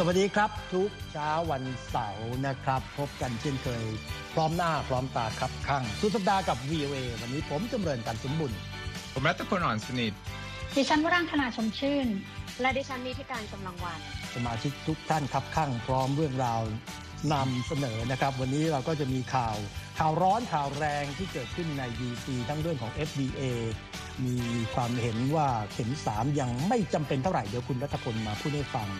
สวัสดีครับ ทุกเช้าวันเสาร์นะครับ พบกันเช่นเคย พร้อมหน้าพร้อมตาครับข้างสุดสัปดาห์กับ VOA วันนี้ผมจำเริญกันสมบุญผมรัตพลอ่อนสนิทดิฉันวรังคณาชมชื่น และดิฉันมีทิการกำลังวันสมาชิกทุกท่านครับข้างพร้อมเรื่องราวนำเสนอนะครับ วันนี้เราก็จะมีข่าวข่าวร้อนข่าวแรงที่เกิดขึ้นใน DC ทั้งเรื่องของ FDA มีความเห็นว่าเข็มสามยังไม่จำเป็นเท่าไหร่เดี๋ยวคุณรัตพลมาพูดให้ฟัง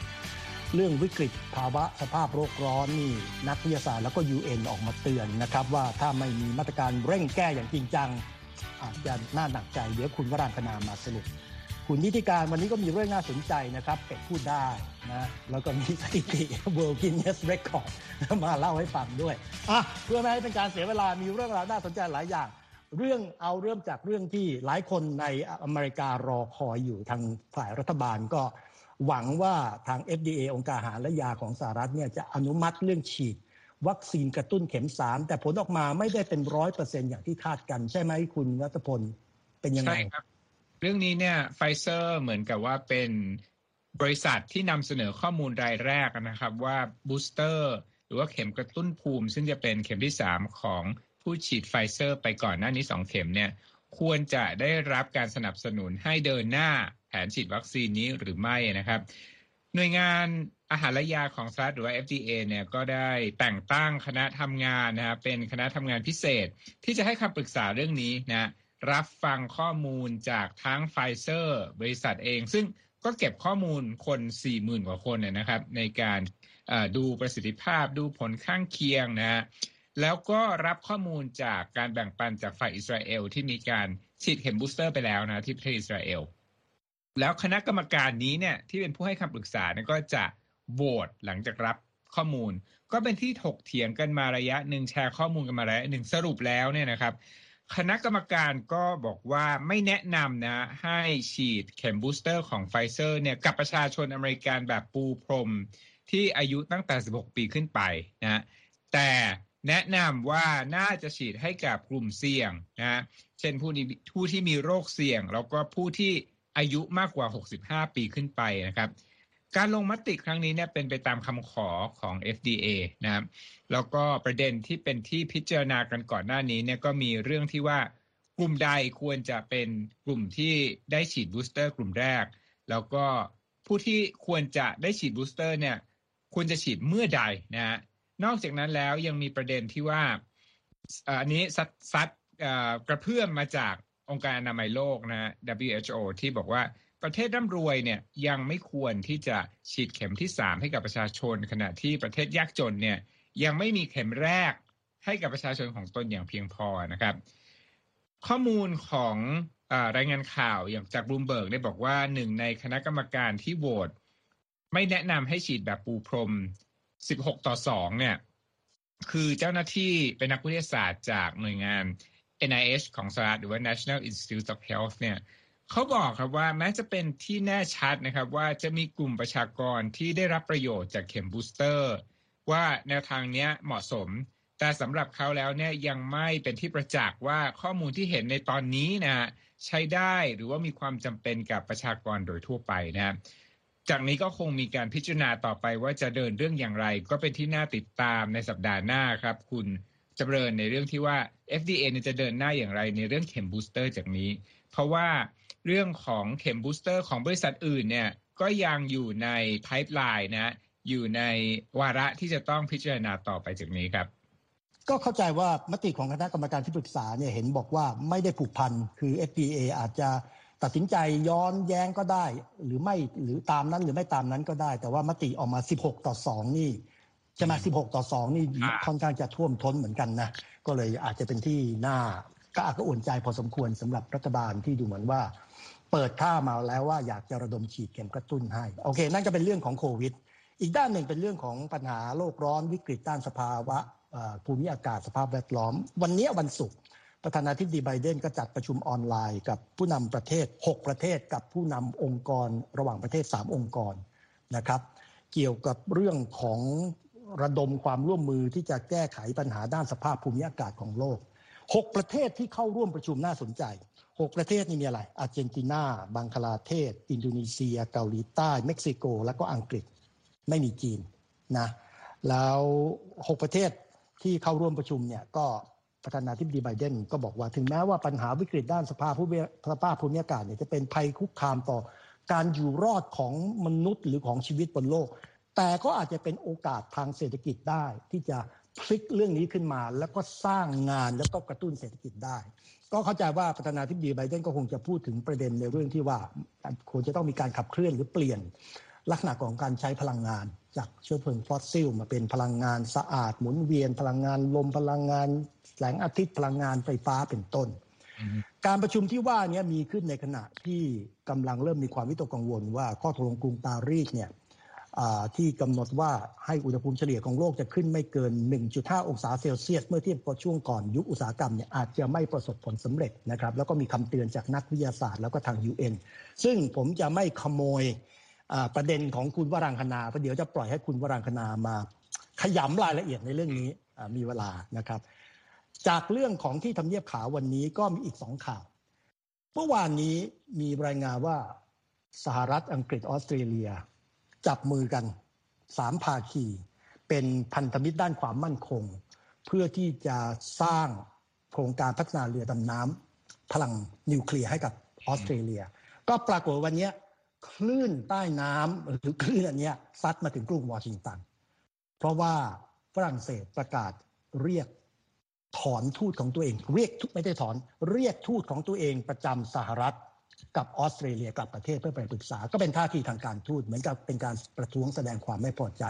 เรื่องวิกฤตภาวะสภาพโลกร้อนนี่นักวิทยาศาสตร์แล้วก็ UN ออกมาเตือนนะครับ ว่าถ้าไม่มีมาตรการเร่งแก้อย่างจริงจัง อาจจะน่าหนักใจ เดี๋ยวคุณวรางคณามาสรุป คุณนิติการวันนี้ก็มีเรื่องน่าสนใจนะครับเป็ดพูดได้นะแล้วก็มีสถิติ World Guinness Record มาเล่าให้ฟังด้วยอะเพื่อไม่ให้เป็นการเสียเวลามีเรื่องราวน่าสนใจหลายอย่างเรื่องเอาเริ่มจากเรื่องที่หลายคนในอเมริการอคอยอยู่ทางฝ่ายรัฐบาลก็ หวังว่าทาง FDA องค์การอาหารและยาของสหรัฐเนี่ยจะอนุมัติเรื่องฉีด วัคซีนกระตุ้นเข็มสามแต่ผลออกมาไม่ได้เป็นร้อยเปอร์เซ็นอย่างที่คาดกัน ใช่ไหมคุณรัตพลเป็นยังไงใช่ครับ เรื่องนี้เนี่ยไฟเซอร์เหมือนกับว่าเป็นบริษัทที่นำเสนอข้อมูลรายแรกนะครับว่า booster หรือว่าเข็มกระตุ้นภูมิ ซึ่งจะเป็นเข็มที่ 3 ของผู้ฉีดไฟเซอร์ ไปก่อนหน้านี้ 2 เข็มเนี่ยควรจะได้รับการสนับสนุนให้เดินหน้า นฉีดวัคซีนนี้หรือไม่นะครับ หน่วยงานอาหารและยาของสหรัฐหรือว่า FDA เนี่ยก็ได้แต่งตั้งคณะทำงานนะครับเป็นคณะทำงานพิเศษ ที่จะให้คำปรึกษาเรื่องนี้นะรับฟังข้อมูลจากทั้งไฟเซอร์บริษัทเอง ซึ่งก็เก็บข้อมูลคน 40,000 กว่าคนนะครับ ในการดูประสิทธิภาพดูผลข้างเคียงนะฮะแล้วก็รับข้อมูลจากการแบ่งปันจากฝ่ายอิสราเอลที่มีการฉีดเข็ม booster ไปแล้วนะที่ประเทศอิสราเอล แล้วคณะกรรมการนี้เนี่ยที่เป็นผู้ให้คำปรึกษาเนี่ยก็จะโหวตหลังจากรับข้อมูล ก็เป็นที่ถกเถียงกันมาระยะหนึ่งแชร์ข้อมูลกันมาระยะหนึ่งสรุปแล้วเนี่ยนะครับ คณะกรรมการก็บอกว่าไม่แนะนำนะให้ฉีดเข็ม booster ของไฟเซอร์เนี่ยกับประชาชนอเมริกันแบบปูพรมที่อายุตั้งแต่ 16 ปีขึ้นไปนะแต่แนะนำว่าน่าจะฉีดให้กับกลุ่มเสี่ยงนะเช่นผู้ผู้ที่มีโรคเสี่ยง แล้วก็ผู้ที่ อายุมากกว่า 65 ปีขึ้นไปนะครับ การลงมติครั้งนี้เนี่ยเป็นไปตามคำขอของ FDA นะครับ แล้วก็ประเด็นที่เป็นที่พิจารณากันก่อนหน้านี้เนี่ยก็มีเรื่องที่ว่ากลุ่มใดควรจะเป็นกลุ่มที่ได้ฉีดบูสเตอร์กลุ่มแรก แล้วก็ผู้ที่ควรจะได้ฉีดบูสเตอร์เนี่ยควรจะฉีดเมื่อใดนะฮะนอกจากนั้นแล้วยังมีประเด็นที่ว่าอันนี้ซัดซัดกระเพื่อมมาจาก องค์การอนามัยโลกนะ WHO ที่บอกว่าประเทศร่ำรวยเนี่ยยังไม่ควรที่จะฉีดเข็มที่ 3 ให้กับประชาชน ขณะที่ประเทศยากจนเนี่ยยังไม่มีเข็มแรกให้กับประชาชนของตนอย่างเพียงพอนะครับ ข้อมูลของเอ่อรายงานข่าวอย่างจากบลูมเบิร์กได้บอกว่าหนึ่งในคณะกรรมการที่โหวตไม่แนะนำให้ฉีดแบบปูพรม 16 ต่อ 2 เนี่ย คือเจ้าหน้าที่เป็นนักวิทยาศาสตร์จากหน่วยงาน NIH ของสหรัฐหรือว่า National Institute of Health เนี่ยเขาบอกครับว่าแม้จะเป็นที่แน่ชัดนะครับว่าจะมีกลุ่มประชากรที่ได้รับประโยชน์จากเข็ม booster ว่าแนวทางนี้เหมาะสม แต่สำหรับเขาแล้วเนี่ยยังไม่เป็นที่ประจักษ์ว่าข้อมูลที่เห็นในตอนนี้นะใช้ได้หรือว่ามีความจำเป็นกับประชากรโดยทั่วไปนะจากนี้ก็คงมีการพิจารณาต่อไปว่าจะเดินเรื่องอย่างไร ก็เป็นที่น่าติดตามในสัปดาห์หน้าครับ คุณ จำเริญในเรื่องที่ว่า FDA จะเดินหน้าอย่างไรในเรื่องเข็ม booster จากนี้ เพราะว่าเรื่องของเข็ม booster ของบริษัทอื่นเนี่ยก็ยังอยู่ในไพ p e ไลน์นะ อยู่ในวาระที่จะต้องพิจารณาต่อไปจากนี้ครับ ก็เข้าใจว่ามติของคณะกรรมการที่ปรึกษาเนี่ยเห็นบอกว่าไม่ได้ผูกพันคือ FDA อาจจะตัดสินใจย้อนแย้งก็ได้ หรือไม่หรือตามนั้นหรือไม่ตามนั้นก็ได้ แต่ว่ามติออกมา 16 ต่อ 2 นี่ ใช่ไหม16ต่อ2นี่ค่อนข้างจะท่วมท้นเหมือนกันนะ ก็เลยอาจจะเป็นที่น่ากระอักกระอ่วนใจพอสมควรสำหรับรัฐบาลที่ดูเหมือนว่า เปิดท่ามาแล้วว่าอยากจะระดมฉีดเข็มกระตุ้นให้ โอเค นั่นก็เป็นเรื่องของโควิด อีกด้านหนึ่งเป็นเรื่องของปัญหาโลกร้อนวิกฤตด้านสภาวะภูมิอากาศสภาพแวดล้อม วันนี้วันศุกร์ประธานาธิบดีไบเดนก็จัดประชุมออนไลน์กับผู้นำประเทศ 6 ประเทศกับผู้นำองค์กรระหว่างประเทศ 3 องค์กรนะครับ เกี่ยวกับเรื่องของ ระดมความร่วมมือที่จะแก้ไขปัญหาด้านสภาพภูมิอากาศของโลก 6 ประเทศที่เข้าร่วมประชุมน่าสนใจ 6 ประเทศนี่มีอะไร อาร์เจนตินา บังคลาเทศ อินโดนีเซีย เกาหลีใต้ เม็กซิโก แล้วก็อังกฤษ ไม่มีจีนนะ แล้ว 6 ประเทศที่เข้าร่วมประชุมเนี่ยก็ประธานาธิบดีไบเดนก็บอกว่าถึงแม้ว่าปัญหาวิกฤตด้านสภาพผู้สภาพภูมิอากาศเนี่ยจะเป็นภัยคุกคามต่อการอยู่รอดของมนุษย์หรือของชีวิตบนโลก แต่ก็อาจจะเป็นโอกาสทางเศรษฐกิจได้ ที่จะพลิกเรื่องนี้ขึ้นมา แล้วก็สร้างงานแล้วก็กระตุ้นเศรษฐกิจได้ ก็เข้าใจว่าประธานาธิบดีไบเดนก็คงจะพูดถึงประเด็นในเรื่องที่ว่าควรจะต้องมีการขับเคลื่อนหรือเปลี่ยนลักษณะของการใช้พลังงาน จากเชื้อเพลิงฟอสซิล มาเป็นพลังงานสะอาดหมุนเวียน พลังงานลมพลังงานแสงอาทิตย์พลังงานไฟฟ้าเป็นต้น การประชุมที่ว่านี้มีขึ้นในขณะที่กำลังเริ่มมีความวิตกกังวลว่าข้อตกลงกรุงปารีสเนี่ย ที่กำหนดว่าให้อุณหภูมิเฉลี่ยของโลกจะขึ้นไม่เกิน 1.5 องศาเซลเซียส เมื่อเทียบกับช่วงก่อนยุคอุตสาหกรรมเนี่ยอาจจะไม่ประสบผลสำเร็จนะครับแล้วก็มีคำเตือนจากนักวิทยาศาสตร์แล้วก็ทาง UN ซึ่งผมจะไม่ขโมยประเด็นของคุณวรังคณาเพราะเดี๋ยวจะปล่อยให้คุณวรังคณามา ขยำรายละเอียดในเรื่องนี้มีเวลานะครับ จากเรื่องของที่ทำเนียบขาววันนี้ก็มีอีกสองข่าวเมื่อวานนี้มีรายงานว่าสหรัฐอังกฤษออสเตรเลีย จับมือกันสามภาคี เป็นพันธมิตรด้านความมั่นคง เพื่อที่จะสร้างโครงการพัฒนาเรือดำน้ำพลังนิวเคลียร์ให้กับออสเตรเลีย ก็ปรากฏวันนี้คลื่นใต้น้ำหรือคลื่นอันนี้ซัดมาถึงกรุงวอชิงตัน เพราะว่าฝรั่งเศสประกาศเรียกถอนทูตของตัวเอง เรียกไม่ได้ถอน เรียกทูตของตัวเองประจำสหรัฐ กับออสเตรเลียกลับประเทศเพื่อไปปรึกษา ก็เป็นท่าทีทางการทูตเหมือนกับเป็นการประท้วงแสดงความไม่พอใจ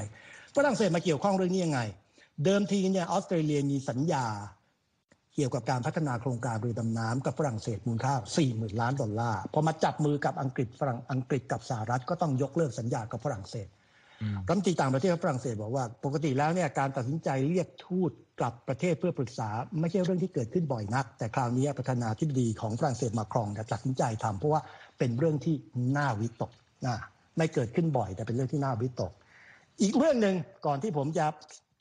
ฝรั่งเศสมาเกี่ยวข้องเรื่องนี้ยังไง เดิมทีเนี่ยออสเตรเลียมีสัญญา เกี่ยวกับการพัฒนาโครงการเรือดำน้ำกับฝรั่งเศสมูลค่า 40,000 ล้านดอลลาร์พอมาจับมือกับอังกฤษฝรั่งอังกฤษกับสหรัฐก็ต้องยกเลิกสัญญากับฝรั่งเศส รัฐมนตรีต่างประเทศฝรั่งเศสบอกว่า ปกติแล้วเนี่ยการตัดสินใจเรียกทูตกลับประเทศเพื่อปรึกษา ไม่ใช่เรื่องที่เกิดขึ้นบ่อยนัก แต่คราวนี้ประธานาธิบดีของฝรั่งเศสมาครองตัดสินใจทำเพราะว่าเป็นเรื่องที่น่าวิตกนะไม่เกิดขึ้นบ่อย แต่เป็นเรื่องที่น่าวิตก อีกเรื่องหนึ่งก่อนที่ผมจะ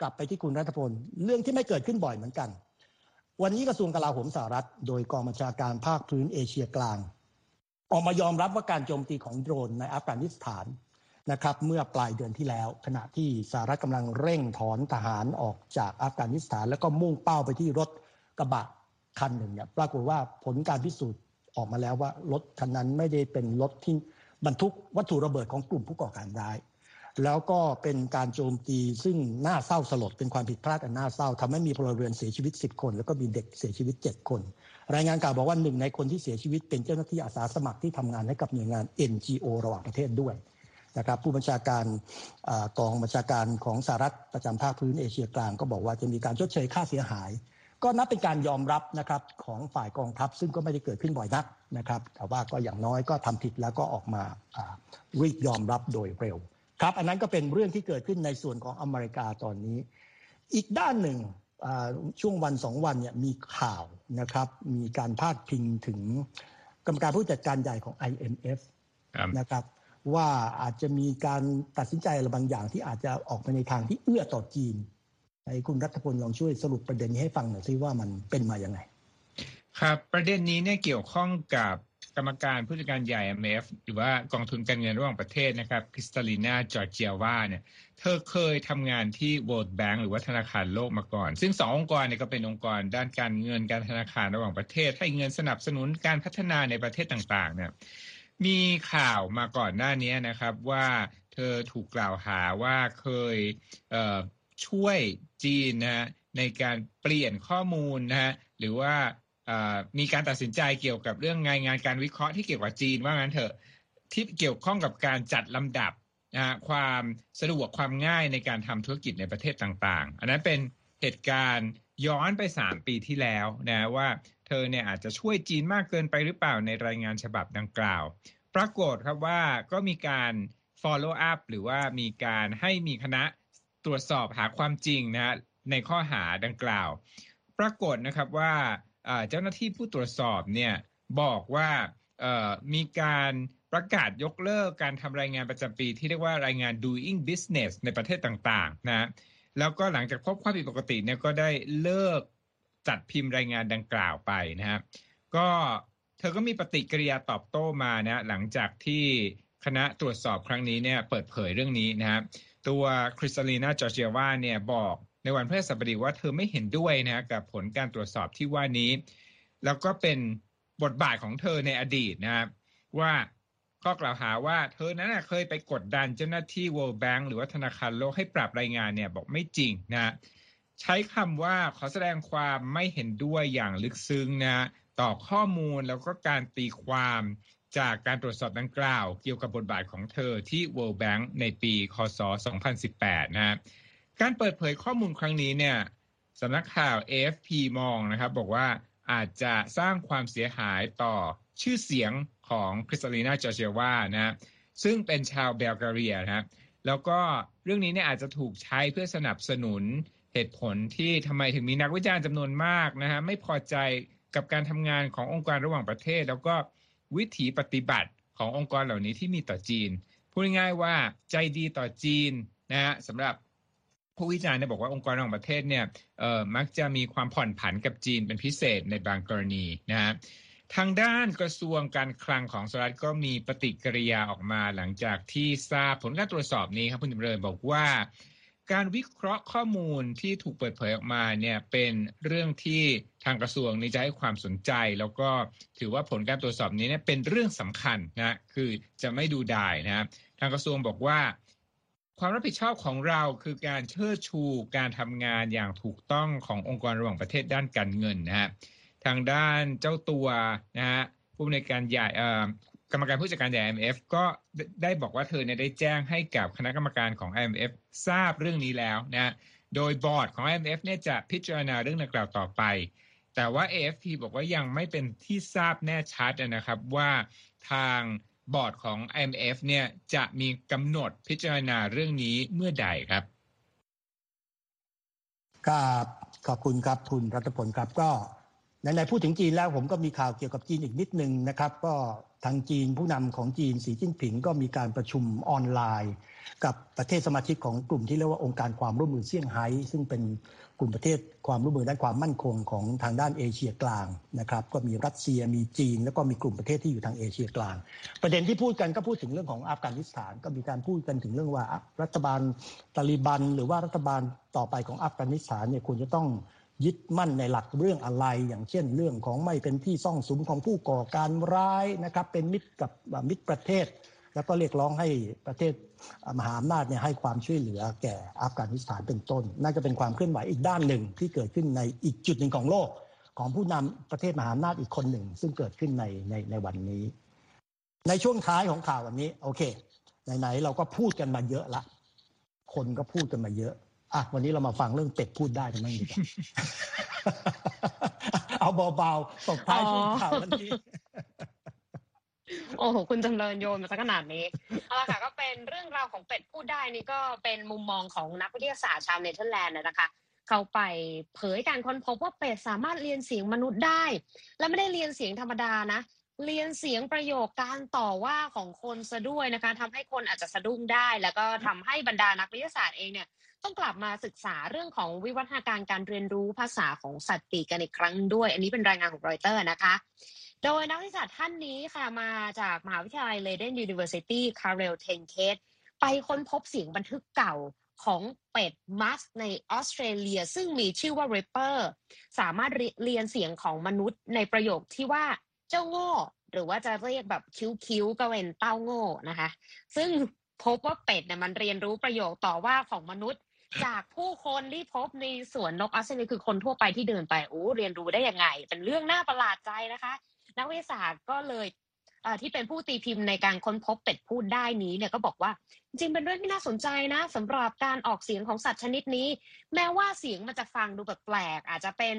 กลับไปที่คุณรัฐพลเรื่องที่ไม่เกิดขึ้นบ่อยเหมือนกัน วันนี้กระทรวงกลาโหมสหรัฐ โดยกองบัญชาการภาคพื้นเอเชียกลาง ออกมายอมรับว่าการโจมตีของโดรนในอัฟกานิสถาน นะครับเมื่อปลายเดือนที่แล้ว ขณะที่สหรัฐกำลังเร่งถอนทหารออกจากอัฟกานิสถาน แล้วก็มุ่งเป้าไปที่รถกระบะคันหนึ่งเนี่ยปรากฏว่าผลการพิสูจน์ออกมาแล้วว่ารถคันนั้นไม่ได้เป็นรถที่บรรทุกวัตถุระเบิดของกลุ่มผู้ก่อการร้าย แล้วก็เป็นการโจมตีซึ่งน่าเศร้าสลดเป็นความผิดพลาดอันน่าเศร้าทำให้มีพลเรือนเสียชีวิต 10 คน แล้วก็มีเด็กเสียชีวิต 7 คน รายงานกล่าวบอกว่าหนึ่งในคนที่เสียชีวิตเป็นเจ้าหน้าที่อาสาสมัครที่ทำงานให้กับหน่วยงาน NGO ระหว่างประเทศด้วย นะครับผู้บัญชาการกองบัญชาการของสหรัฐประจำภาคพื้นเอเชียกลางก็บอกว่าจะมีการชดเชยค่าเสียหาย ก็นับเป็นการยอมรับนะครับของฝ่ายกองทัพซึ่งก็ไม่ได้เกิดขึ้นบ่อยนักนะครับแต่ว่าก็อย่างน้อยก็ทำผิดแล้วก็ออกมารีบยอมรับโดยเร็วครับอันนั้นก็เป็นเรื่องที่เกิดขึ้นในส่วนของอเมริกาตอนนี้ อีกด้านหนึ่งช่วงวันสองวันเนี่ยมีข่าวนะครับมีการพาดพิงถึงกรรมการผู้จัดการใหญ่ของ IMF นะครับ ว่าอาจจะมีการตัดสินใจอะไรบางอย่างที่อาจจะออกไปในทางที่เอื้อต่อจีนให้คุณรัฐพลลองช่วยสรุปประเด็นนี้ให้ฟังหน่อยซิว่ามันเป็นมาอย่างไง ครับประเด็นนี้เนี่ยเกี่ยวข้องกับกรรมการผู้จัดการใหญ่ IMF หรือว่ากองทุนการเงินระหว่างประเทศนะครับคริสตาลีนาจอร์เจียวาเนี่ยเธอเคยทำงานที่ World Bank หรือว่าธนาคารโลกมาก่อน ซึ่งสององค์กรเนี่ยก็เป็นองค์กรด้านการเงินการธนาคารระหว่างประเทศ ให้เงินสนับสนุนการพัฒนาในประเทศต่างๆเนี่ย มีข่าวมาก่อนหน้านี้นะครับว่าเธอถูกกล่าวหาว่าเคยช่วยจีนนะในการเปลี่ยนข้อมูลนะฮะหรือว่ามีการตัดสินใจเกี่ยวกับเรื่องงานงานการวิเคราะห์ที่เกี่ยวกับจีนว่างั้นเถอะที่เกี่ยวข้องกับการจัดลำดับนะความสะดวกความง่ายในการทำธุรกิจในประเทศต่างๆ อันนั้นเป็นเหตุการณ์ย้อนไป 3 ปีที่แล้วนะว่า เธอเนี่ยอาจจะช่วยจีนมากเกินไปหรือเปล่าในรายงานฉบับดังกล่าว ปรากฏครับว่าก็มีการ follow up หรือว่ามีการให้มีคณะตรวจสอบหาความจริงนะในข้อหาดังกล่าว ปรากฏนะครับว่าเจ้าหน้าที่ผู้ตรวจสอบเนี่ยบอกว่ามีการประกาศยกเลิกการทำรายงานประจำปีที่เรียกว่ารายงาน doing business ในประเทศต่างๆนะแล้วก็หลังจากพบความผิดปกติเนี่ยก็ได้เลิก จัดพิมพ์รายงานดังกล่าวไปนะฮะก็เธอก็มีปฏิกิริยาตอบโต้มานะหลังจากที่คณะตรวจสอบครั้งนี้เนี่ยเปิดเผยเรื่องนี้นะฮะตัวคริสตาลีนาจอร์เจียวาเนี่ยบอกในวันพฤหัสบดีว่าเธอไม่เห็นด้วยนะกับผลการตรวจสอบที่ว่านี้ แล้วก็เป็นบทบาทของเธอในอดีตนะครับว่าข้อกล่าวหาว่าเธอนั้นเคยไปกดดันเจ้าหน้าที่ World Bank หรือว่าธนาคารโลกให้ปรับรายงานเนี่ยบอกไม่จริงนะ ใช้คำว่าขอแสดงความไม่เห็นด้วยอย่างลึกซึ้งนะต่อข้อมูลแล้วก็การตีความจากการตรวจสอบดังกล่าว เกี่ยวกับบทบาทของเธอที่ World Bank ในปี คศ 2018 นะการเปิดเผยข้อมูลครั้งนี้เนี่ยสำนักข่าว AFP มองนะครับ บอกว่าอาจจะสร้างความเสียหายต่อชื่อเสียงของคริสตาลีนาจอร์เจวานะซึ่งเป็นชาวเบลการียนะแล้วก็เรื่องนี้เนี่ยอาจจะถูกใช้เพื่อสนับสนุน เหตุผลที่ทำไมถึงมีนักวิจารณ์จำนวนมากนะฮะไม่พอใจกับการทำงานขององค์การระหว่างประเทศ แล้วก็วิถีปฏิบัติขององค์กรเหล่านี้ที่มีต่อจีนพูดง่ายๆว่าใจดีต่อจีนนะฮะสำหรับผู้วิจารณ์เนี่ยบอกว่าองค์กรระหว่างประเทศเนี่ยเอ่อมักจะมีความผ่อนผันกับจีนเป็นพิเศษในบางกรณีนะฮะทางด้านกระทรวงการคลังของสหรัฐก็มีปฏิกิริยาออกมาหลังจากที่ทราบผลการตรวจสอบนี้ครับคุณจำเริญบอกว่า การวิเคราะห์ข้อมูลที่ถูกเปิดเผยออกมาเนี่ยเป็นเรื่องที่ทางกระทรวงนี้จะให้ความสนใจ แล้วก็ถือว่าผลการตรวจสอบนี้เนี่ยเป็นเรื่องสำคัญนะคือจะไม่ดูดายนะทางกระทรวงบอกว่า ความรับผิดชอบของเราคือการเชิดชูการทำงานอย่างถูกต้องขององค์กรระหว่างประเทศด้านการเงินนะฮะทางด้านเจ้าตัวนะฮะผู้ในการใหญ่ กรรมการผู้จัดการใหญ่ IMF ก็ได้บอกว่าเธอเนี่ยได้แจ้งให้กับคณะกรรมการของ IMF ทราบเรื่องนี้แล้วนะโดยบอร์ดของ IMF เนี่ยจะพิจารณาเรื่องดังกล่าวต่อไป แต่ว่า AFP บอกว่ายังไม่เป็นที่ทราบแน่ชัดนะครับว่าทางบอร์ดของ IMF เนี่ยจะมีกำหนดพิจารณาเรื่องนี้เมื่อใดครับครับขอบคุณครับคุณรัตพลครับก็ ในพูดถึงจีนแล้วผมก็มีข่าวเกี่ยวกับจีนอีกนิดนึงนะครับ ก็ทางจีนผู้นำของจีนสีจิ้นผิงก็มีการประชุมออนไลน์ กับประเทศสมาชิกของกลุ่มที่เรียกว่าองค์การความร่วมมือเซี่ยงไฮ้ซึ่งเป็นกลุ่มประเทศความร่วมมือด้านความมั่นคงของทางด้านเอเชียกลางนะครับ ก็มีรัสเซียมีจีน แล้วก็มีกลุ่มประเทศที่อยู่ทางเอเชียกลาง ประเด็นที่พูดกันก็พูดถึงเรื่องของอัฟกานิสถาน ก็มีการพูดกันถึงเรื่องว่ารัฐบาลตาลิบัน หรือว่ารัฐบาลต่อไปของอัฟกานิสถานเนี่ยควรจะต้อง ยึดมั่นในหลักเรื่องอะไร อย่างเช่น เรื่องของไม่เป็นที่ซ่องสุมของผู้ก่อการร้ายนะครับเป็นมิตรกับมิตรประเทศ แล้วก็เรียกร้องให้ประเทศมหาอำนาจเนี่ยให้ความช่วยเหลือแก่อัฟกานิสถานเป็นต้น น่าจะเป็นความเคลื่อนไหวอีกด้านหนึ่งที่เกิดขึ้นในอีกจุดหนึ่งของโลก ของผู้นำประเทศมหาอำนาจอีกคนหนึ่ง ซึ่งเกิดขึ้นในในในวันนี้ ในช่วงท้ายของข่าววันนี้โอเคไหนๆเราก็พูดกันมาเยอะละคนก็พูดกันมาเยอะ อะวันนี้เรามาฟังเรื่องเป็ดพูดได้กันบ้างดีกว่าเอาเบาๆตบท้ายช่วงข่าววันนี้โอ้โหคุณจำเริญโยนมาสักขนาดนี้เอาละค่ะก็เป็นเรื่องราวของเป็ดพูดได้นี่ก็เป็นมุมมองของนักวิทยาศาสตร์ชาวเนเธอร์แลนด์นะคะเขาไปเผยการค้นพบว่าเป็ดสามารถเลียนเสียงมนุษย์ได้ และไม่ได้เลียนเสียงธรรมดานะ เลียนเสียงประโยคการต่อว่าของคนซะด้วยนะคะทำให้คนอาจจะสะดุ้งได้ แล้วก็ทำให้บรรดานักวิทยาศาสตร์เองเนี่ย ต้องกลับมาศึกษาเรื่องของวิวัฒนาการการเรียนรู้ภาษาของสัตว์ปีกกันอีกครั้งด้วย อันนี้เป็นรายงานของรอยเตอร์นะคะ โดยนักวิทยาศาสตร์ท่านนี้ค่ะมาจากมหาวิทยาลัย Leiden University คาเรลเทนเคทไปค้นพบเสียงบันทึกเก่าของเป็ดมัสในออสเตรเลีย ซึ่งมีชื่อว่าริปเปอร์สามารถเลียนเสียงของมนุษย์ในประโยคที่ว่าเจ้าโง่ หรือว่าจะเรียกแบบ cute ๆก็เป็นเต้าโง่นะคะ ซึ่งพบว่าเป็ดเนี่ยมันเรียนรู้ประโยคต่อว่าของมนุษย์ จากผู้คนที่พบในสวนนกออสเตรเลียคือคนทั่วไปที่เดินไปโอ้เรียนรู้ได้ยังไง เป็นเรื่องน่าประหลาดใจนะคะ นักวิทยาศาสตร์ก็เลยที่เป็นผู้ตีพิมพ์ในการค้นพบเป็ดพูดได้นี้เนี่ยก็บอกว่า จริงเป็นเรื่องที่น่าสนใจนะสำหรับการออกเสียงของสัตว์ชนิดนี้ แม้ว่าเสียงมันจะฟังดูแปลกอาจจะเป็น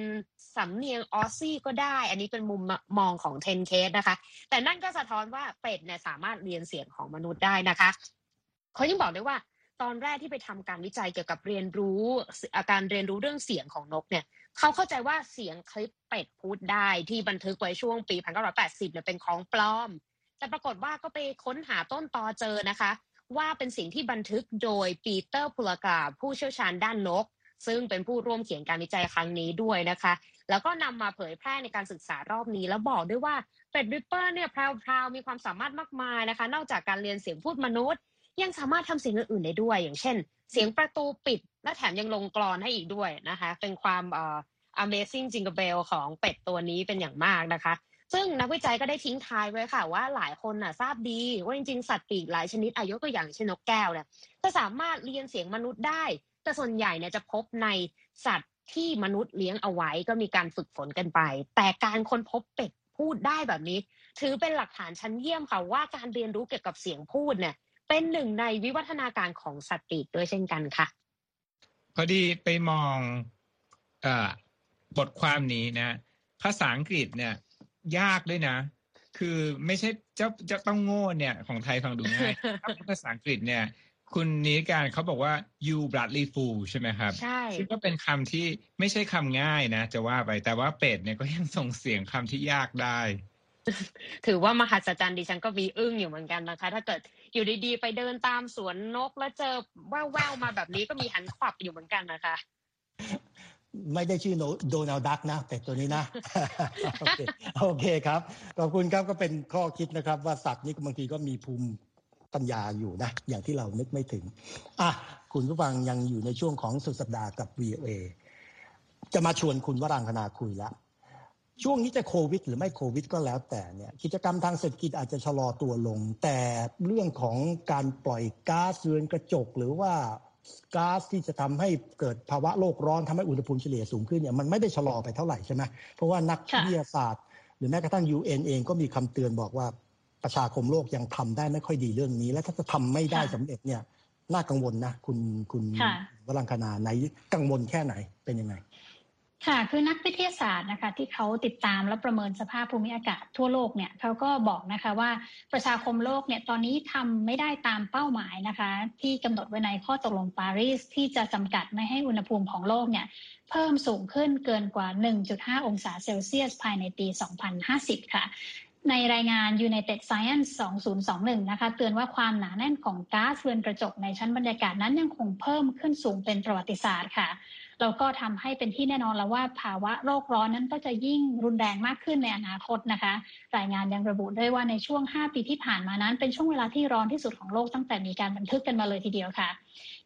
สำเนียงออสซี่ก็ได้ อันนี้เป็นมุมมองของเทนเคสนะคะ แต่นั่นก็สะท้อนว่าเป็ดเนี่ยสามารถเรียนเสียงของมนุษย์ได้นะคะเขายังบอกด้วยว่า ตอนแรกที่ไปทำการวิจัยเกี่ยวกับเรียนรู้อาการเรียนรู้เรื่องเสียงของนกเนี่ยเขาเข้าใจว่าเสียงคลิปเป็ดพูดได้ที่บันทึกไว้ช่วงปี 1980เนี่ยเป็นของปลอม แต่ปรากฏว่าก็ไปค้นหาต้นตอเจอนะคะ ว่าเป็นสิ่งที่บันทึกโดยปีเตอร์พูลกาผู้เชี่ยวชาญด้านนก ซึ่งเป็นผู้ร่วมเขียนการวิจัยครั้งนี้ด้วยนะคะ แล้วก็นำมาเผยแพร่ในการศึกษารอบนี้ แล้วบอกด้วยว่าเป็ดริปเปอร์เนี่ยพราวๆมีความสามารถมากมายนะคะ นอกจากการเลียนเสียงพูดมนุษย์ ยังสามารถทำเสียงอื่นๆได้ด้วย อย่างเช่น เสียงประตูปิด และแถมยังลงกลอนให้อีกด้วยนะคะ เป็นความเอ่อ amazing จริงๆเลย ของเป็ดตัวนี้เป็นอย่างมากนะคะ ซึ่งนักวิจัยก็ได้ทิ้งท้ายไว้ค่ะ ว่าหลายคนน่ะทราบดี ว่าจริงๆ สัตว์ปีกหลายชนิดอายุตัวอย่างเช่นนกแก้วเนี่ยจะสามารถเลียนเสียงมนุษย์ได้ แต่ส่วนใหญ่เนี่ยจะพบในสัตว์ที่มนุษย์เลี้ยงเอาไว้ก็มีการฝึกฝนกันไป แต่การค้นพบเป็ดพูดได้แบบนี้ ถือเป็นหลักฐานชั้นเยี่ยมค่ะว่าการเรียนรู้เกี่ยวกับเสียงพูดเนี่ย เป็นหนึ่งในวิวัฒนาการของสัตว์ปีกด้วยเช่นกันค่ะ พอดีไปมองเอ่อบทความนี้นะ ภาษาอังกฤษเนี่ย ยากด้วยนะ คือไม่ใช่เจ้าเจ้าต้องโง่เนี่ย ของไทยฟังดูง่ายถ้าเป็นภาษาอังกฤษเนี่ย คุณนิการเขาบอกว่า you bloodly fool ใช่ไหมครับ ใช่ซึ่งก็เป็นคำที่ไม่ใช่คำง่ายนะ จะว่าไปแต่ว่าเป็ดเนี่ยก็ยังส่งเสียงคำที่ยากได้ ถือว่ามหัศจรรย์ดิฉันก็มีอึ้งอยู่เหมือนกันนะคะ ถ้าเกิดอยู่ดีๆ ไปเดินตามสวนนกแล้วเจอแว่วๆมาแบบนี้ก็มีหันขวับอยู่เหมือนกันนะคะ ไม่ได้ชื่อโดนัลดักนะแต่ตัวนี้นะโอเคโอเคครับ ขอบคุณครับก็เป็นข้อคิดนะครับ ว่าสัตว์นี่บางทีก็มีภูมิปัญญาอยู่นะ อย่างที่เรานึกไม่ถึง อะ คุณผู้ฟังยังอยู่ในช่วงของสุดสัปดาห์กับ VOA จะมาชวนคุณวรังคณาคุยแล้ว ช่วงนี้จะโควิด หรือไม่โควิดก็แล้วแต่เนี่ยกิจกรรมทางเศรษฐกิจอาจจะชะลอตัวลง แต่เรื่องของการปล่อยก๊าซเรือนกระจกหรือว่าก๊าซที่จะทำให้เกิดภาวะโลกร้อนทำให้อุณหภูมิเฉลี่ยสูงขึ้นเนี่ยมันไม่ได้ชะลอไปเท่าไหร่ใช่ไหมเพราะว่านักวิทยาศาสตร์ หรือแม้กระทั่ง UN เองก็มีคำเตือนบอกว่าประชาคมโลกยังทำได้ไม่ค่อยดีเรื่องนี้ และถ้าจะทำไม่ได้สำเร็จเนี่ยน่ากังวลนะ คุณคุณวรังคณาไหนกังวลแค่ไหนเป็นยังไง ค่ะคือนักวิทยาศาสตร์นะคะที่เขาติดตามและประเมินสภาพภูมิอากาศทั่วโลกเนี่ยเขาก็บอกนะคะว่าประชาคมโลกเนี่ยตอนนี้ทำไม่ได้ตามเป้าหมายนะคะ ที่กำหนดไว้ในข้อตกลงปารีสที่จะจำกัดไม่ให้อุณหภูมิของโลกเนี่ยเพิ่มสูงขึ้นเกินกว่า 1.5 องศาเซลเซียส ภายในปี 2050 ค่ะในรายงาน United Science 2021 นะคะ เตือนว่าความหนาแน่นของก๊าซเรือนกระจกในชั้นบรรยากาศนั้นยังคงเพิ่มขึ้นสูงเป็นประวัติศาสตร์ค่ะ แล้วก็ทำให้เป็นที่แน่นอนแล้วว่าภาวะโลกร้อนนั้นก็จะยิ่งรุนแรงมากขึ้นในอนาคตนะคะ รายงานยังระบุด้วยว่าในช่วง 5 ปีที่ผ่านมานั้น เป็นช่วงเวลาที่ร้อนที่สุดของโลกตั้งแต่มีการบันทึกกันมาเลยทีเดียวค่ะ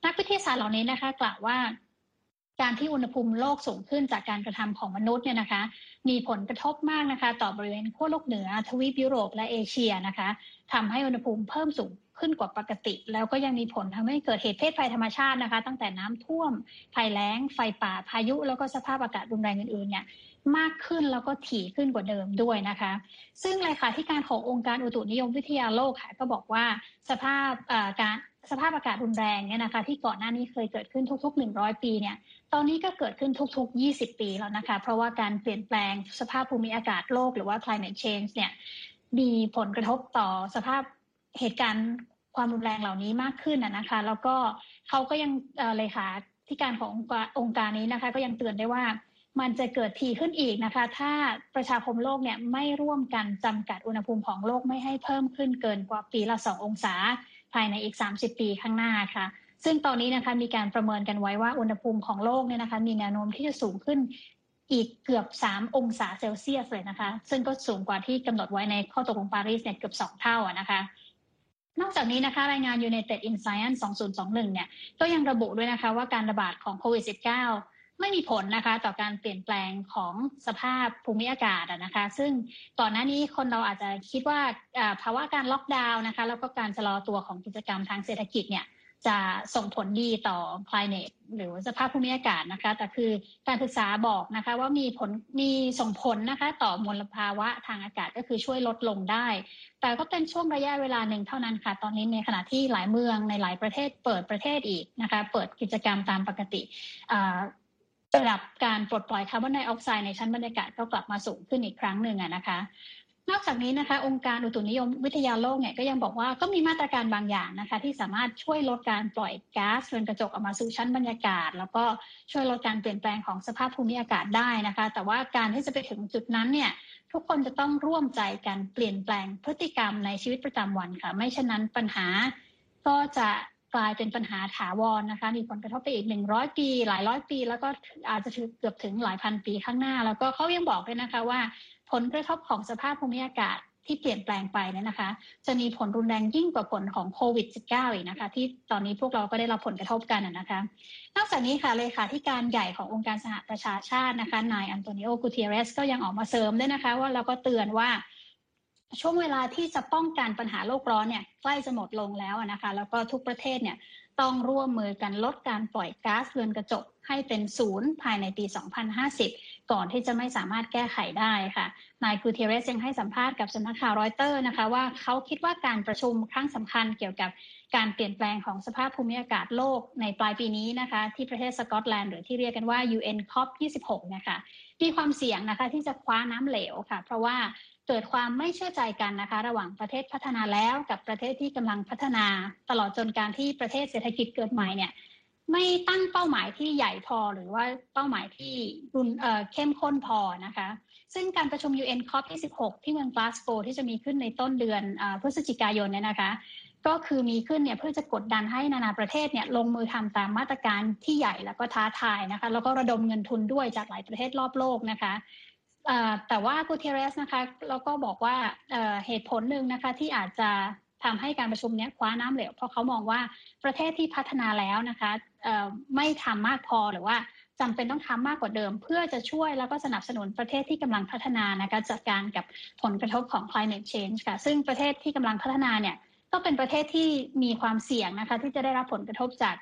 นักวิทยาศาสตร์เหล่านี้นะคะ กล่าวว่าการที่อุณหภูมิโลกสูงขึ้นจากการกระทำของมนุษย์เนี่ยนะคะ มีผลกระทบมากนะคะ ต่อบริเวณขั้วโลกเหนือทวีปยุโรปและเอเชียนะคะทำให้อุณหภูมิเพิ่มสูง ขึ้นกว่าปกติ แล้วก็ยังมีผลทำให้เกิดเหตุเพศภัยธรรมชาตินะคะ ตั้งแต่น้ำท่วมภัยแล้ง ไฟป่าพายุ แล้วก็สภาพอากาศรุนแรงอื่นๆเนี่ยมากขึ้นแล้วก็ถี่ขึ้นกว่าเดิมด้วยนะคะ ซึ่งเลขาธิการขององค์การอุตุนิยมวิทยาโลกค่ะก็บอกว่าสภาพการสภาพอากาศรุนแรงเนี่ยนะคะ ที่ก่อนหน้านี้เคยเกิดขึ้นทุก ๆ 100 ปีเนี่ยตอนนี้ก็เกิดขึ้นทุก ๆ 20 ปีแล้วนะคะ เพราะว่าการเปลี่ยนแปลงสภาพภูมิอากาศโลกหรือว่า climate change เนี่ยมีผลกระทบต่อสภาพ เหตุการณ์ความรุนแรงเหล่านี้มากขึ้นนะคะ แล้วก็เขาก็ยังเลยค่ะที่การขององค์การนี้นะคะ ก็ยังเตือนได้ว่ามันจะเกิดทีขึ้นอีกนะคะ ถ้าประชาคมโลกเนี่ยไม่ร่วมกันจำกัดอุณหภูมิของโลกไม่ให้เพิ่มขึ้นเกินกว่าปีละสององศา ภายในอีก 30 ปีข้างหน้าค่ะ ซึ่งตอนนี้นะคะมีการประเมินกันไว้ว่าอุณหภูมิของโลกเนี่ยนะคะ มีแนวโน้มที่จะสูงขึ้นอีกเกือบ 3 องศาเซลเซียสเลยนะคะ ซึ่งก็สูงกว่าที่กำหนดไว้ในข้อตกลงปารีสเนี่ยเกือบ 2 เท่านะคะ นอกจากนี้นะคะรายงาน United in Science 2021 เนี่ยก็ยังระบุด้วยนะคะว่าการระบาดของโควิด -19 ไม่มีผลนะคะต่อการเปลี่ยนแปลงของสภาพภูมิอากาศนะคะ ซึ่งก่อนหน้านี้คนเราอาจจะคิดว่าภาวะการล็อกดาวน์นะคะแล้วก็การชะลอตัวของกิจกรรมทางเศรษฐกิจเนี่ย จะส่งผลดีต่อ climate หรือสภาพภูมิอากาศนะคะ แต่คือการศึกษาบอกนะคะว่ามีผลมีส่งผลนะคะ ต่อมลภาวะทางอากาศก็คือช่วยลดลงได้ แต่ก็เป็นช่วงระยะเวลาหนึ่งเท่านั้นค่ะ ตอนนี้ในขณะที่หลายเมืองในหลายประเทศเปิดประเทศอีกนะคะ เปิดกิจกรรมตามปกติระดับการปลดปล่อยคาร์บอนไดออกไซด์ในชั้นบรรยากาศก็กลับมาสูงขึ้นอีกครั้งหนึ่งนะคะ นอกจากนี้นะคะ องค์การอุตุนิยมวิทยาโลกเนี่ยก็ยังบอกว่าก็มีมาตรการบางอย่างนะคะ ที่สามารถช่วยลดการปล่อยก๊าซเรือนกระจกออกมาสู่ชั้นบรรยากาศ แล้วก็ช่วยลดการเปลี่ยนแปลงของสภาพภูมิอากาศได้นะคะ แต่ว่าการที่จะไปถึงจุดนั้นเนี่ยทุกคนจะต้องร่วมใจกันเปลี่ยนแปลงพฤติกรรมในชีวิตประจำวันค่ะ ไม่เช่นนั้นปัญหาก็จะกลายเป็นปัญหาถาวรนนะคะ มีผลกระทบไปอีกหนึ่งร้อยปี หลายร้อยปี แล้วก็อาจจะถึงเกือบถึงหลายพันปีข้างหน้า แล้วก็เขายังบอกด้วยนะคะว่า ผลกระทบของสภาพภูมิอากาศที่เปลี่ยนแปลงไปเนี่ยนะคะ จะมีผลรุนแรงยิ่งกว่าผลของโควิด -19 อีกนะคะ ที่ตอนนี้พวกเราก็ได้รับผลกระทบกันนะคะ นอกจากนี้ค่ะเลขาธิการใหญ่ขององค์การสหประชาชาตินะคะนายอันโตนิโอกูเทเรสก็ยังออกมาเสริมด้วยนะคะ ว่าเราก็เตือนว่าช่วงเวลาที่จะป้องกันปัญหาโลกร้อนเนี่ยใกล้จะหมดลงแล้วนะคะ แล้วก็ทุกประเทศเนี่ยต้องร่วมมือกันลดการปล่อยก๊าซเรือนกระจก ให้เป็นศูนย์ภายในปี 2050 ก่อนที่จะไม่สามารถแก้ไขได้ค่ะ นายกูเทเรสยังให้สัมภาษณ์กับสำนักข่าวรอยเตอร์นะคะว่าเขาคิดว่าการประชุมครั้งสำคัญเกี่ยวกับการเปลี่ยนแปลงของสภาพภูมิอากาศโลกในปลายปีนี้นะคะ ที่ประเทศสกอตแลนด์หรือที่เรียกกันว่า UN COP 26 นะคะมีความเสี่ยงนะคะที่จะคว้าน้ำเหลวค่ะ เพราะว่าเกิดความไม่เชื่อใจกันนะคะ ระหว่างประเทศพัฒนาแล้วกับประเทศที่กำลังพัฒนา ตลอดจนการที่ประเทศเศรษฐกิจเกิดใหม่เนี่ย ไม่ตั้งเป้าหมายที่ใหญ่พอหรือว่าเป้าหมายที่รุนเเข้มข้นพอนะคะ ซึ่งการประชุม UN COP 26ที่เมืองกลาสโกที่จะมีขึ้นในต้นเดือนพฤศจิกายนเนี่ยนะคะ ก็คือมีขึ้นเนี่ยเพื่อจะกดดันให้นานาประเทศเนี่ยลงมือทำตามมาตรการที่ใหญ่แล้วก็ท้าทายนะคะ แล้วก็ระดมเงินทุนด้วยจากหลายประเทศรอบโลกนะคะแต่ว่ากูเทเรสนะคะเราก็บอกว่าเหตุผลหนึ่งนะคะที่อาจจะทำให้การประชุมนี้คว้าน้ำเหลวเพราะเขามองว่าประเทศที่พัฒนาแล้วนะคะ ไม่ทำมากพอหรือว่าจำเป็นต้องทำมากกว่าเดิม เพื่อจะช่วยแล้วก็สนับสนุนประเทศที่กำลังพัฒนานะคะจัดการกับผลกระทบของ climate change ค่ะ ซึ่งประเทศที่กำลังพัฒนาเนี่ยก็เป็นประเทศที่มีความเสี่ยงนะคะที่จะได้รับผลกระทบจาก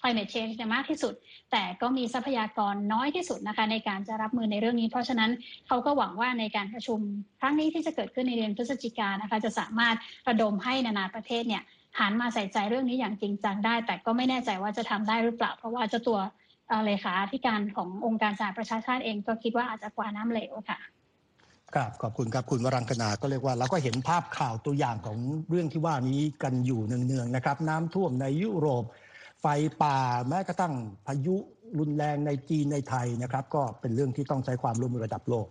climate change มากที่สุด แต่ก็มีทรัพยากรน้อยที่สุดนะคะในการจะรับมือในเรื่องนี้ เพราะฉะนั้นเขาก็หวังว่าในการประชุมครั้งนี้ที่จะเกิดขึ้นในเดือนพฤศจิกานะคะจะสามารถระดมให้นานาประเทศเนี่ย หันมาใส่ใจเรื่องนี้อย่างจริงจังได้ แต่ก็ไม่แน่ใจว่าจะทำได้หรือเปล่า เพราะว่าเจ้าตัวเลขาธิการขององค์การสหประชาชาติเองก็คิดว่าอาจจะกว่าน้ำเหลวค่ะครับขอบคุณครับคุณวรังคณาก็เรียกว่าเราก็เห็นภาพข่าวตัวอย่างของเรื่องที่ว่านี้กันอยู่เนืองๆนะครับ น้ำท่วมในยุโรป ไฟป่าแม้กระทั่งพายุรุนแรงในจีนในไทยนะครับ ก็เป็นเรื่องที่ต้องใช้ความร่วมมือระดับโลก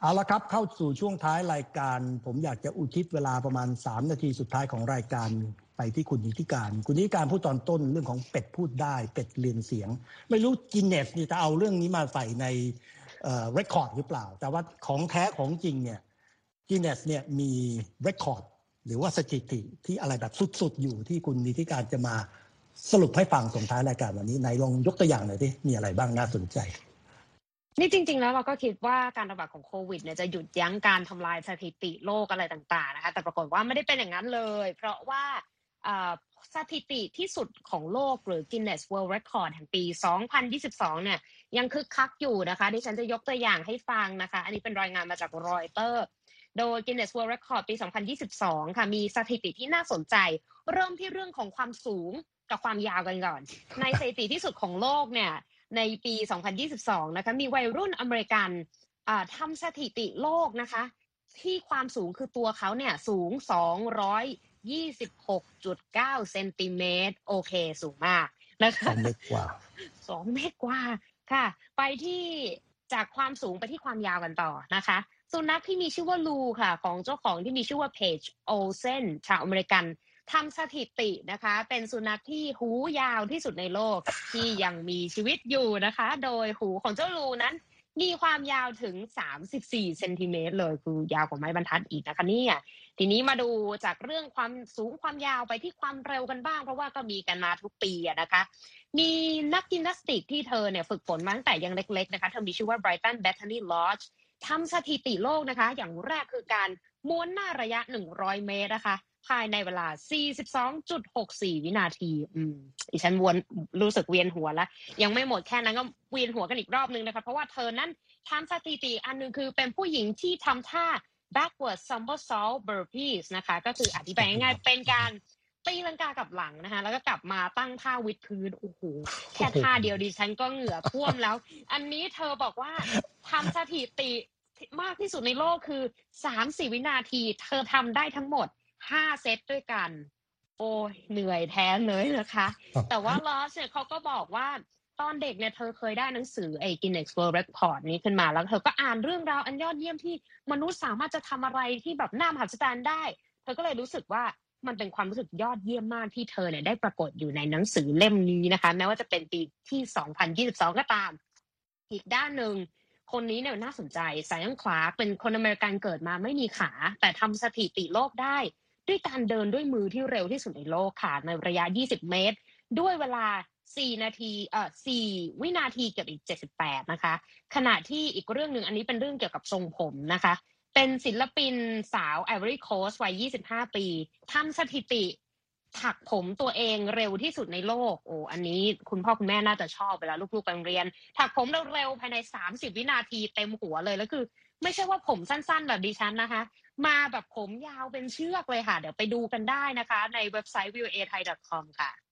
เอาละครับเข้าสู่ช่วงท้ายรายการ ผมอยากจะอุทิศเวลาประมาณ 3 นาทีสุดท้ายของรายการ ไปที่คุณนิธิกาญจน์ คุณนิธิกาญจน์พูดตอนต้นเรื่องของเป็ดพูดได้ เป็ดเลียนเสียง ไม่รู้ Guinness นี่จะเอาเรื่องนี้มาใส่ใน record หรือเปล่า แต่ว่าของแท้ของจริงเนี่ย Guinness เนี่ยมี recordหรือว่าสถิติที่อะไรแบบสุดๆ อยู่ที่คุณนิติการจะมาสรุปให้ฟังส่งท้ายรายการวันนี้ไหนลองยกตัวอย่างหน่อยดิมีอะไรบ้างน่าสนใจนี่จริง ๆ แล้วเราก็คิดว่าการระบาดของโควิดเนี่ยจะหยุดยั้งการทำลายสถิติโลกอะไรต่าง ๆ นะคะ แต่ปรากฏว่าไม่ได้เป็นอย่างนั้นเลย เพราะว่า สถิติที่สุดของโลกหรือ Guinness World Record แห่งปี 2022 เนี่ยยังคึกคักอยู่นะคะดิฉันจะยกตัวอย่างให้ฟังนะคะ อันนี้เป็นรายงานมาจากรอยเตอร์โดย Guinness World Record ปี 2022 ค่ะมีสถิติที่น่าสนใจ เริ่มที่เรื่องของความสูงกับความยาวกันก่อน ในสถิติที่สุดของโลกเนี่ยในปี 2022 นะคะมีวัยรุ่นอเมริกันทำสถิติโลกนะคะ ที่ความสูงคือตัวเขาเนี่ยสูง 226.9เซนติเมตรโอเคสูงมากนะคะสองเมตรกว่าสองเมตรกว่าค่ะ ไปที่จากความสูงไปที่ความยาวกันต่อนะคะ สุนัขที่มีชื่อว่าลูค่ะ ของเจ้าของที่มีชื่อว่าเพจโอเซนชาวอเมริกันทำสถิตินะคะ เป็นสุนัขที่หูยาวที่สุดในโลกที่ยังมีชีวิตอยู่นะคะ โดยหูของเจ้าลูนั้น มีความยาวถึง 34เซนติเมตรเลยคือยาวกว่าไม้บรรทัดอีกนะคะนี่ ทีนี้มาดูจากเรื่องความสูงความยาวไปที่ความเร็วกันบ้าง เพราะว่าก็มีกันมาทุกปีนะคะ มีนักยิมนาสติกที่เธอเนี่ยฝึกฝนมาตั้งแต่ยังเล็กๆนะคะเธอมีชื่อว่า Brighton Bethany Lodge ทำสถิติโลกนะคะ อย่างแรกคือการม้วนหน้าระยะ 100 เมตรนะคะภายในเวลา 42.64 วินาที อืมดิฉันวนรู้สึกเวียนหัวแล้ว ยังไม่หมดแค่นั้นก็เวียนหัวกันอีกรอบนึงนะคะ เพราะว่าเธอนั้นทำสถิติอันนึงคือเป็นผู้หญิงที่ทำท่า backward somersault burpees นะคะ ก็คืออธิบายง่ายๆเป็นการตีลังกากับหลังนะคะ แล้วก็กลับมาตั้งท่าวิดพื้นโอ้โหแค่ท่าเดียวดิฉันก็เหงื่อท่วมแล้ว อันนี้เธอบอกว่าทำสถิติมากที่สุดในโลกคือสามสี่วินาที เธอทำได้ทั้งหมดห้าเซตด้วยกัน โอ้ยเหนื่อยแท้เลยนะคะ แต่ว่าลอสเนี่ยเขาก็บอกว่า ตอนเด็กเนี่ยเธอเคยได้หนังสือไอ้ Guinness World Record นี้ขึ้นมาแล้วเธอก็อ่านเรื่องราวอันยอดเยี่ยมที่มนุษย์สามารถจะทำอะไรที่แบบน่ามหัศจรรย์ได้ เธอก็เลยรู้สึกว่ามันเป็นความรู้สึกยอดเยี่ยมมากที่เธอเนี่ยได้ปรากฏอยู่ในหนังสือเล่มนี้นะคะ แม้ว่าจะเป็นปีที่ 2022 ก็ตาม อีกด้านหนึ่งคนนี้เนี่ยน่าสนใจ Zion Clark เป็นคนอเมริกันเกิดมาไม่มีขา แต่ทำสถิติโลกได้ ด้วยการเดินด้วยมือที่เร็วที่สุดในโลกค่ะในระยะ 20 เมตร ด้วยเวลา 4 นาทีเอ่อ4วินาทีกับอีก 78 นะคะ ขณะที่อีกเรื่องหนึ่งอันนี้เป็นเรื่องเกี่ยวกับทรงผมนะคะ เป็นศิลปินสาวไอวอรี่โคสวัย 25 ปีทำสถิติถักผมตัวเองเร็วที่สุดในโลก โอ้อันนี้คุณพ่อคุณแม่น่าจะชอบเวลาลูกๆไปโรงเรียน ถักผมเร็วๆภายใน 30 วินาทีเต็มหัวเลยแล้วคือ ไม่ใช่ว่าผมสั้นๆ แบบดิฉันนะคะ มาแบบผมยาวเป็นเชือกเลยค่ะ เดี๋ยวไปดูกันได้นะคะ ในเว็บไซต์ v o a thai com ค่ะ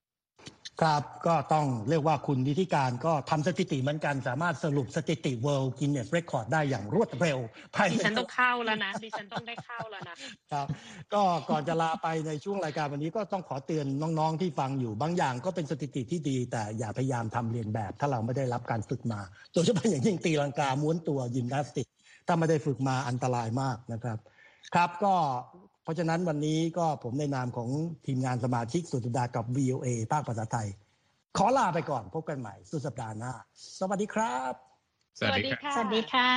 ครับก็ต้องเรียกว่าคุณนิธิการก็ทำสถิติเหมือนกัน สามารถสรุปสถิติ World Guinness Record ได้อย่างรวดเร็วภายดิในฉันต้องเข้าแล้วนะดิฉันต้องได้เข้าแล้วนะครับก็ก่อนจะลาไปในช่วงรายการวันนี้ก็ต้องขอเตือนน้องๆที่ฟังอยู่บางอย่างก็เป็นสถิติที่ดี แต่อย่าพยายามทำเรียนแบบ ถ้าเราไม่ได้รับการฝึกมา โดยเฉพาะอย่างยิ่งตีลังกาม้วนตัวยิมนาสติกถ้าไม่ได้ฝึกมาอันตรายมากนะครับ ครับก็ เพราะฉะนั้นวันนี้ก็ผมในนามของทีมงานสมาชิกสุดสัปดาห์กับ VOA ภาคภาษาไทย ขอลาไปก่อนพบกันใหม่สุดสัปดาห์หน้า สวัสดีครับ สวัสดีครับสวัสดีค่ะ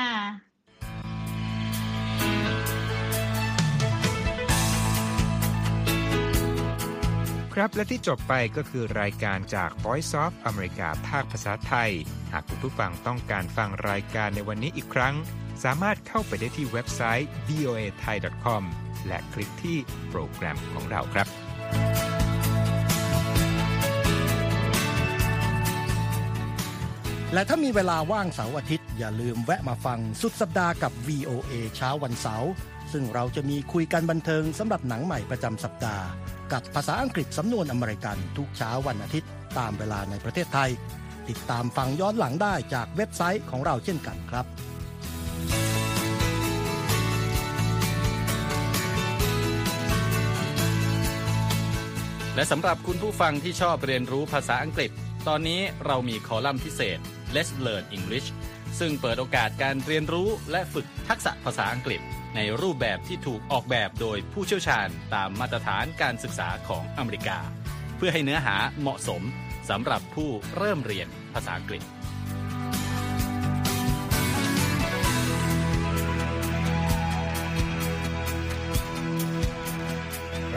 ครับและที่จบไปก็คือรายการจาก Voice of อเมริกาภาคภาษาไทย หากคุณผู้ฟังต้องการฟังรายการในวันนี้อีกครั้ง สามารถเข้าไปได้ที่เว็บไซต์ voa thai com และคลิกที่โปรแกรมของเราครับ และถ้ามีเวลาว่างเสาร์อาทิตย์ อย่าลืมแวะมาฟังสุดสัปดาห์กับ VOA เช้าวันเสาร์ซึ่งเราจะมีคุยกันบันเทิงสำหรับหนังใหม่ประจำสัปดาห์ กับภาษาอังกฤษสำนวนอเมริกันทุกเช้าวันอาทิตย์ ตามเวลาในประเทศไทย ติดตามฟังย้อนหลังได้จากเว็บไซต์ของเราเช่นกันครับ และสำหรับคุณผู้ฟังที่ชอบเรียนรู้ภาษาอังกฤษ ตอนนี้เรามีคอลัมน์พิเศษ Let's Learn English ซึ่งเปิดโอกาสการเรียนรู้และฝึกทักษะภาษาอังกฤษ ในรูปแบบที่ถูกออกแบบโดยผู้เชี่ยวชาญตามมาตรฐานการศึกษาของอเมริกา เพื่อให้เนื้อหาเหมาะสมสำหรับผู้เริ่มเรียนภาษาอังกฤษ